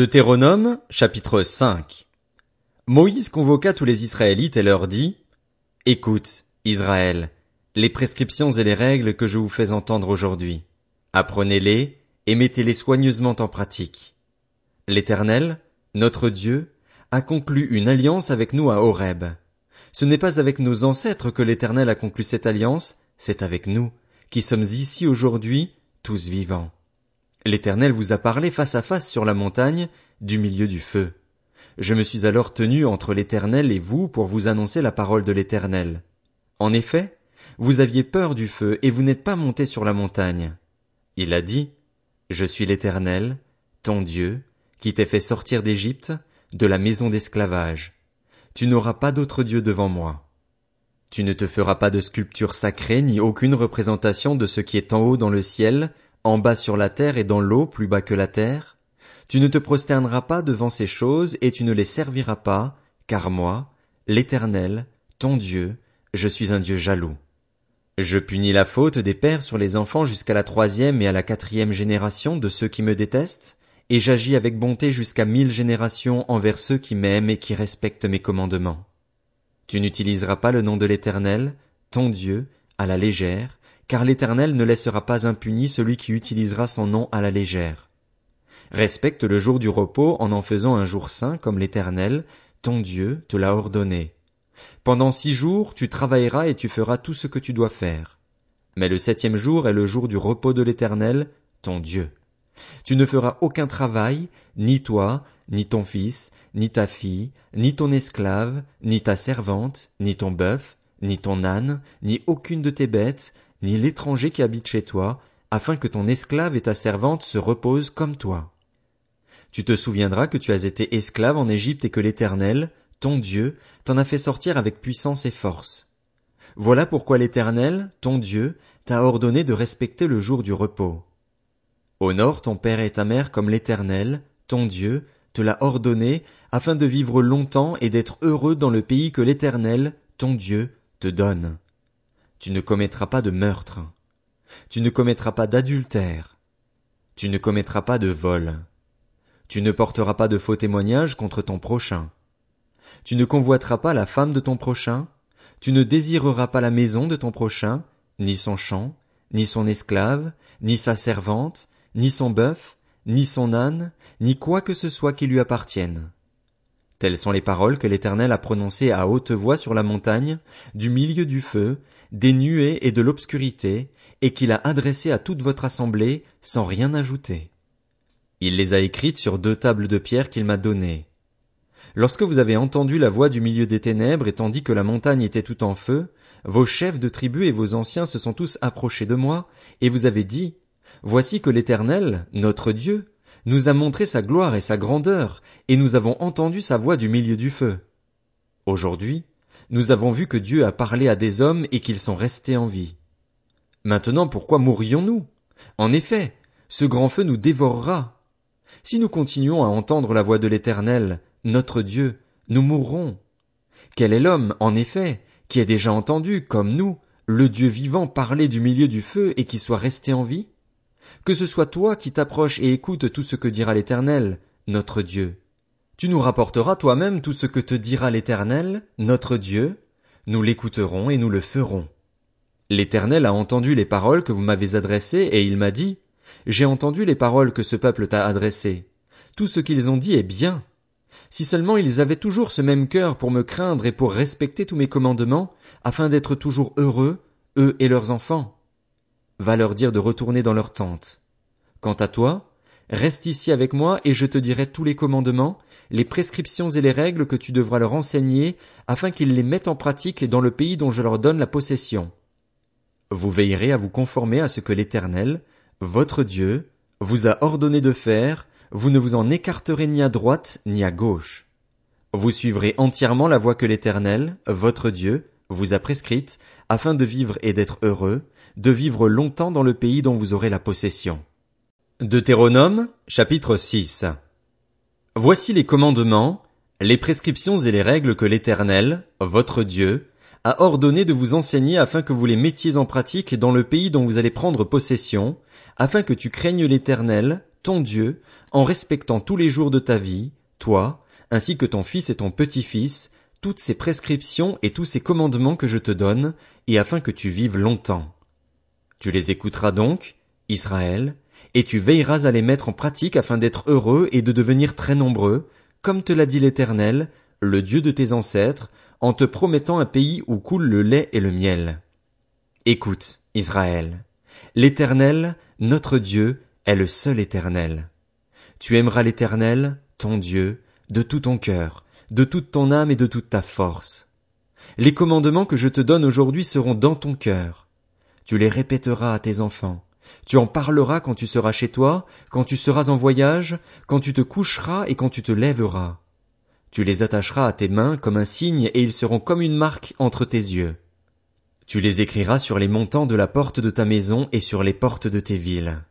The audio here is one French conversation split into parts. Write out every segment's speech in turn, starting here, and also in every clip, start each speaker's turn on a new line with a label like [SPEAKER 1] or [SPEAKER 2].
[SPEAKER 1] Deutéronome, chapitre 5 Moïse convoqua tous les Israélites et leur dit, Écoute, Israël, les prescriptions et les règles que je vous fais entendre aujourd'hui. Apprenez-les et mettez-les soigneusement en pratique. L'Éternel, notre Dieu, a conclu une alliance avec nous à Horeb. Ce n'est pas avec nos ancêtres que l'Éternel a conclu cette alliance, c'est avec nous, qui sommes ici aujourd'hui, tous vivants. L'Éternel vous a parlé face à face sur la montagne, du milieu du feu. Je me suis alors tenu entre l'Éternel et vous pour vous annoncer la parole de l'Éternel. En effet, vous aviez peur du feu et vous n'êtes pas monté sur la montagne. Il a dit, Je suis l'Éternel, ton Dieu, qui t'ai fait sortir d'Égypte, de la maison d'esclavage. Tu n'auras pas d'autre Dieu devant moi. Tu ne te feras pas de sculpture sacrée ni aucune représentation de ce qui est en haut dans le ciel, en bas sur la terre et dans l'eau plus bas que la terre. Tu ne te prosterneras pas devant ces choses et tu ne les serviras pas, car moi, l'Éternel, ton Dieu, je suis un Dieu jaloux. Je punis la faute des pères sur les enfants jusqu'à la troisième et à la quatrième génération de ceux qui me détestent, et j'agis avec bonté jusqu'à mille générations envers ceux qui m'aiment et qui respectent mes commandements. Tu n'utiliseras pas le nom de l'Éternel, ton Dieu, à la légère, car l'Éternel ne laissera pas impuni celui qui utilisera son nom à la légère. Respecte le jour du repos en en faisant un jour saint comme l'Éternel, ton Dieu, te l'a ordonné. Pendant six jours tu travailleras et tu feras tout ce que tu dois faire. Mais le septième jour est le jour du repos de l'Éternel, ton Dieu. Tu ne feras aucun travail, ni toi, ni ton fils, ni ta fille, ni ton esclave, ni ta servante, ni ton bœuf, ni ton âne, ni aucune de tes bêtes, ni l'étranger qui habite chez toi, afin que ton esclave et ta servante se reposent comme toi. Tu te souviendras que tu as été esclave en Égypte et que l'Éternel, ton Dieu, t'en a fait sortir avec puissance et force. Voilà pourquoi l'Éternel, ton Dieu, t'a ordonné de respecter le jour du repos. Honore ton père et ta mère comme l'Éternel, ton Dieu, te l'a ordonné, afin de vivre longtemps et d'être heureux dans le pays que l'Éternel, ton Dieu, te donne. Tu ne commettras pas de meurtre. Tu ne commettras pas d'adultère. Tu ne commettras pas de vol. Tu ne porteras pas de faux témoignages contre ton prochain. Tu ne convoiteras pas la femme de ton prochain. Tu ne désireras pas la maison de ton prochain, ni son champ, ni son esclave, ni sa servante, ni son bœuf, ni son âne, ni quoi que ce soit qui lui appartienne. Telles sont les paroles que l'Éternel a prononcées à haute voix sur la montagne, du milieu du feu, des nuées et de l'obscurité, et qu'il a adressées à toute votre assemblée, sans rien ajouter. Il les a écrites sur deux tables de pierre qu'il m'a données. Lorsque vous avez entendu la voix du milieu des ténèbres et tandis que la montagne était tout en feu, vos chefs de tribus et vos anciens se sont tous approchés de moi, et vous avez dit, Voici que l'Éternel, notre Dieu, nous a montré sa gloire et sa grandeur, et nous avons entendu sa voix du milieu du feu. Aujourd'hui, nous avons vu que Dieu a parlé à des hommes et qu'ils sont restés en vie. Maintenant pourquoi mourrions-nous? En effet, ce grand feu nous dévorera. Si nous continuons à entendre la voix de l'Éternel, notre Dieu, nous mourrons. Quel est l'homme, en effet, qui a déjà entendu, comme nous, le Dieu vivant parler du milieu du feu et qui soit resté en vie? Que ce soit toi qui t'approches et écoutes tout ce que dira l'Éternel, notre Dieu. Tu nous rapporteras toi-même tout ce que te dira l'Éternel, notre Dieu, nous l'écouterons et nous le ferons. L'Éternel a entendu les paroles que vous m'avez adressées, et il m'a dit, J'ai entendu les paroles que ce peuple t'a adressées. Tout ce qu'ils ont dit est bien. Si seulement ils avaient toujours ce même cœur pour me craindre et pour respecter tous mes commandements, afin d'être toujours heureux, eux et leurs enfants va leur dire de retourner dans leur tente. Quant à toi, reste ici avec moi et je te dirai tous les commandements, les prescriptions et les règles que tu devras leur enseigner afin qu'ils les mettent en pratique dans le pays dont je leur donne la possession. Vous veillerez à vous conformer à ce que l'Éternel, votre Dieu, vous a ordonné de faire, vous ne vous en écarterez ni à droite ni à gauche. Vous suivrez entièrement la voie que l'Éternel, votre Dieu, vous a prescrite, afin de vivre et d'être heureux, de vivre longtemps dans le pays dont vous aurez la possession. Deutéronome, chapitre 6. Voici les commandements, les prescriptions et les règles que l'Éternel, votre Dieu, a ordonné de vous enseigner afin que vous les mettiez en pratique dans le pays dont vous allez prendre possession, afin que tu craignes l'Éternel, ton Dieu, en respectant tous les jours de ta vie, toi, ainsi que ton fils et ton petit-fils, toutes ces prescriptions et tous ces commandements que je te donne, et afin que tu vives longtemps. Tu les écouteras donc, Israël, et tu veilleras à les mettre en pratique afin d'être heureux et de devenir très nombreux, comme te l'a dit l'Éternel, le Dieu de tes ancêtres, en te promettant un pays où coule le lait et le miel. Écoute, Israël. L'Éternel, notre Dieu, est le seul Éternel. Tu aimeras l'Éternel, ton Dieu, de tout ton cœur, de toute ton âme et de toute ta force. Les commandements que je te donne aujourd'hui seront dans ton cœur. Tu les répéteras à tes enfants. Tu en parleras quand tu seras chez toi, quand tu seras en voyage, quand tu te coucheras et quand tu te lèveras. Tu les attacheras à tes mains comme un signe et ils seront comme une marque entre tes yeux. Tu les écriras sur les montants de la porte de ta maison et sur les portes de tes villes.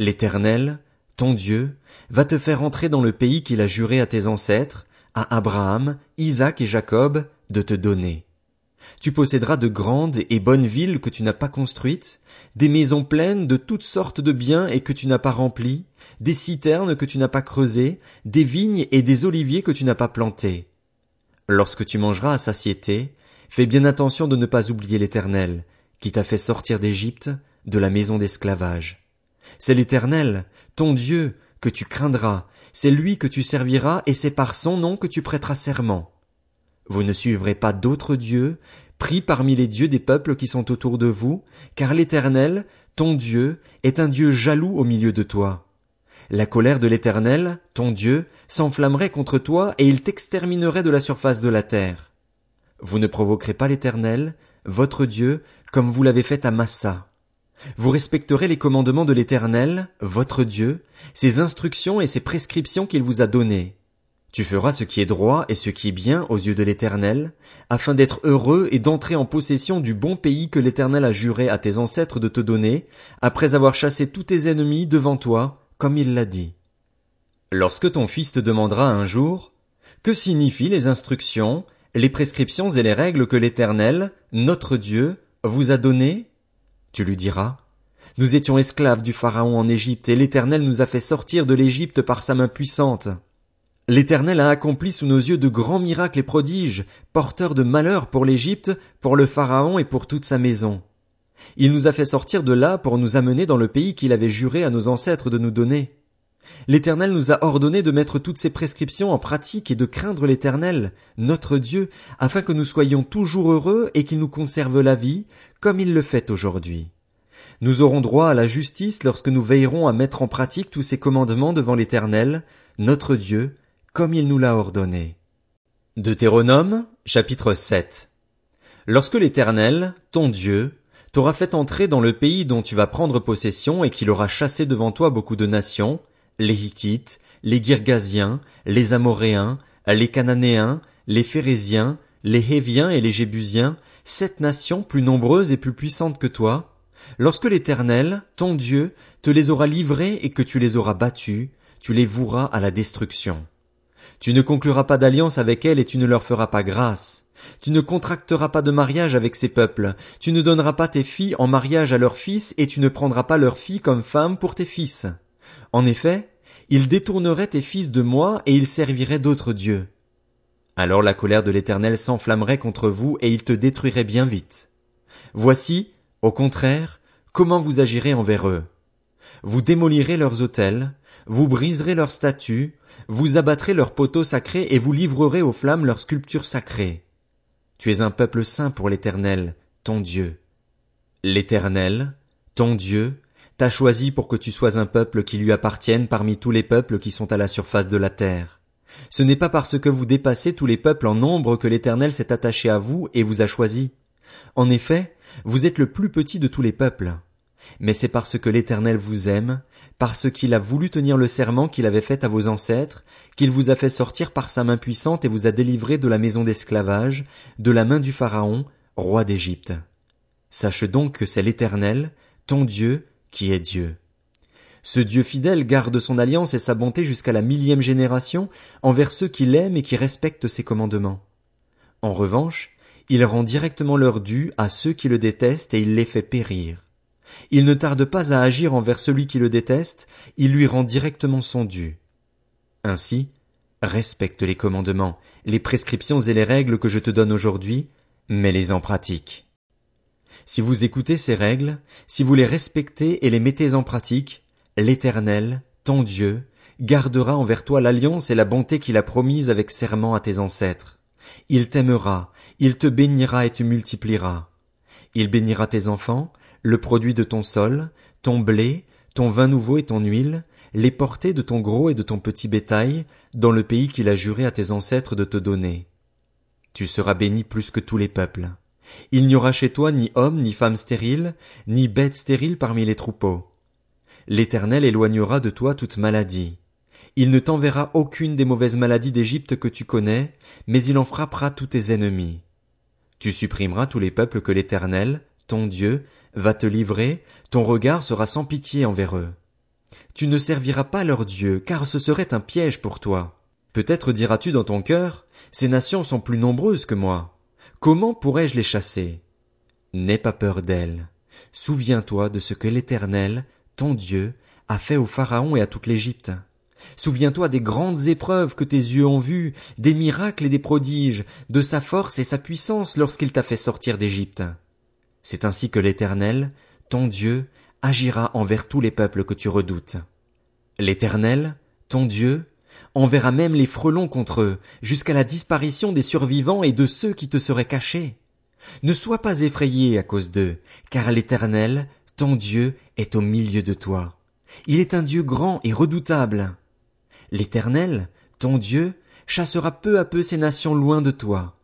[SPEAKER 1] L'Éternel, ton Dieu, va te faire entrer dans le pays qu'il a juré à tes ancêtres, à Abraham, Isaac et Jacob, de te donner. Tu posséderas de grandes et bonnes villes que tu n'as pas construites, des maisons pleines de toutes sortes de biens et que tu n'as pas remplies, des citernes que tu n'as pas creusées, des vignes et des oliviers que tu n'as pas plantés. Lorsque tu mangeras à satiété, fais bien attention de ne pas oublier l'Éternel, qui t'a fait sortir d'Égypte, de la maison d'esclavage. C'est l'Éternel, ton Dieu, que tu craindras, c'est lui que tu serviras et c'est par son nom que tu prêteras serment. Vous ne suivrez pas d'autres dieux, pris parmi les dieux des peuples qui sont autour de vous, car l'Éternel, ton Dieu, est un Dieu jaloux au milieu de toi. La colère de l'Éternel, ton Dieu, s'enflammerait contre toi et il t'exterminerait de la surface de la terre. Vous ne provoquerez pas l'Éternel, votre Dieu, comme vous l'avez fait à Massa. Vous respecterez les commandements de l'Éternel, votre Dieu, ses instructions et ses prescriptions qu'il vous a données. Tu feras ce qui est droit et ce qui est bien aux yeux de l'Éternel, afin d'être heureux et d'entrer en possession du bon pays que l'Éternel a juré à tes ancêtres de te donner, après avoir chassé tous tes ennemis devant toi, comme il l'a dit. Lorsque ton fils te demandera un jour, que signifient les instructions, les prescriptions et les règles que l'Éternel, notre Dieu, vous a données? Tu lui diras, nous étions esclaves du Pharaon en Égypte, et l'Éternel nous a fait sortir de l'Égypte par sa main puissante. L'Éternel a accompli sous nos yeux de grands miracles et prodiges, porteurs de malheur pour l'Égypte, pour le Pharaon et pour toute sa maison. Il nous a fait sortir de là pour nous amener dans le pays qu'il avait juré à nos ancêtres de nous donner. L'Éternel nous a ordonné de mettre toutes ces prescriptions en pratique et de craindre l'Éternel, notre Dieu, afin que nous soyons toujours heureux et qu'il nous conserve la vie, comme il le fait aujourd'hui. Nous aurons droit à la justice lorsque nous veillerons à mettre en pratique tous ces commandements devant l'Éternel, notre Dieu, comme il nous l'a ordonné. Deutéronome, chapitre 7. Lorsque l'Éternel, ton Dieu, t'aura fait entrer dans le pays dont tu vas prendre possession et qu'il aura chassé devant toi beaucoup de nations, les Hittites, les Girgasiens, les Amoréens, les Cananéens, les Phérésiens, les Héviens et les Jébusiens, sept nations plus nombreuses et plus puissantes que toi, lorsque l'Éternel, ton Dieu, te les aura livrées et que tu les auras battus, tu les voueras à la destruction. Tu ne concluras pas d'alliance avec elles et tu ne leur feras pas grâce. Tu ne contracteras pas de mariage avec ces peuples. Tu ne donneras pas tes filles en mariage à leurs fils et tu ne prendras pas leurs filles comme femmes pour tes fils. En effet, ils détourneraient tes fils de moi et ils serviraient d'autres dieux. Alors la colère de l'Éternel s'enflammerait contre vous et il te détruirait bien vite. Voici, au contraire, comment vous agirez envers eux. Vous démolirez leurs autels, vous briserez leurs statues, vous abattrez leurs poteaux sacrés et vous livrerez aux flammes leurs sculptures sacrées. Tu es un peuple saint pour l'Éternel, ton Dieu. L'Éternel, ton Dieu, t'a choisi pour que tu sois un peuple qui lui appartienne parmi tous les peuples qui sont à la surface de la terre. Ce n'est pas parce que vous dépassez tous les peuples en nombre que l'Éternel s'est attaché à vous et vous a choisi. En effet, vous êtes le plus petit de tous les peuples. Mais c'est parce que l'Éternel vous aime, parce qu'il a voulu tenir le serment qu'il avait fait à vos ancêtres, qu'il vous a fait sortir par sa main puissante et vous a délivré de la maison d'esclavage, de la main du Pharaon, roi d'Égypte. Sache donc que c'est l'Éternel, ton Dieu, qui est Dieu. Ce Dieu fidèle garde son alliance et sa bonté jusqu'à la millième génération envers ceux qui l'aiment et qui respectent ses commandements. En revanche, il rend directement leur dû à ceux qui le détestent et il les fait périr. Il ne tarde pas à agir envers celui qui le déteste, il lui rend directement son dû. Ainsi, respecte les commandements, les prescriptions et les règles que je te donne aujourd'hui, mets-les en pratique. Si vous écoutez ces règles, si vous les respectez et les mettez en pratique, l'Éternel, ton Dieu, gardera envers toi l'alliance et la bonté qu'il a promise avec serment à tes ancêtres. Il t'aimera, il te bénira et te multipliera. Il bénira tes enfants, le produit de ton sol, ton blé, ton vin nouveau et ton huile, les portées de ton gros et de ton petit bétail, dans le pays qu'il a juré à tes ancêtres de te donner. Tu seras béni plus que tous les peuples. Il n'y aura chez toi ni homme ni femme stérile, ni bête stérile parmi les troupeaux. L'Éternel éloignera de toi toute maladie. Il ne t'enverra aucune des mauvaises maladies d'Égypte que tu connais, mais il en frappera tous tes ennemis. Tu supprimeras tous les peuples que l'Éternel, ton Dieu, va te livrer, ton regard sera sans pitié envers eux. Tu ne serviras pas leur Dieu, car ce serait un piège pour toi. Peut-être diras-tu dans ton cœur, ces nations sont plus nombreuses que moi. Comment pourrais-je les chasser? N'aie pas peur d'elles. Souviens-toi de ce que l'Éternel, ton Dieu, a fait au Pharaon et à toute l'Égypte. Souviens-toi des grandes épreuves que tes yeux ont vues, des miracles et des prodiges, de sa force et sa puissance lorsqu'il t'a fait sortir d'Égypte. C'est ainsi que l'Éternel, ton Dieu, agira envers tous les peuples que tu redoutes. L'Éternel, ton Dieu, enverra même les frelons contre eux, jusqu'à la disparition des survivants et de ceux qui te seraient cachés. Ne sois pas effrayé à cause d'eux, car l'Éternel, ton Dieu, est au milieu de toi. Il est un Dieu grand et redoutable. L'Éternel, ton Dieu, chassera peu à peu ces nations loin de toi.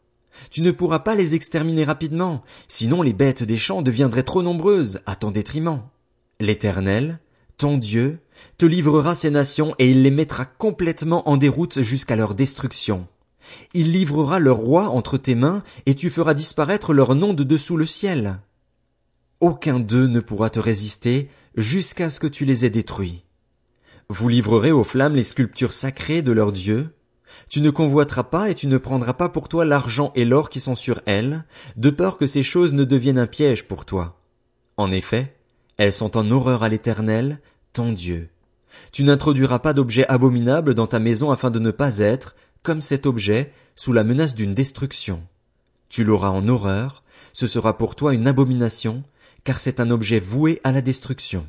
[SPEAKER 1] Tu ne pourras pas les exterminer rapidement, sinon les bêtes des champs deviendraient trop nombreuses à ton détriment. L'Éternel, ton Dieu, te livrera ces nations et il les mettra complètement en déroute jusqu'à leur destruction. Il livrera leur roi entre tes mains et tu feras disparaître leur nom de dessous le ciel. Aucun d'eux ne pourra te résister jusqu'à ce que tu les aies détruits. Vous livrerez aux flammes les sculptures sacrées de leur Dieu. Tu ne convoiteras pas et tu ne prendras pas pour toi l'argent et l'or qui sont sur elles, de peur que ces choses ne deviennent un piège pour toi. En effet, elles sont en horreur à l'Éternel, ton Dieu. Tu n'introduiras pas d'objet abominable dans ta maison afin de ne pas être, comme cet objet, sous la menace d'une destruction. Tu l'auras en horreur, ce sera pour toi une abomination, car c'est un objet voué à la destruction.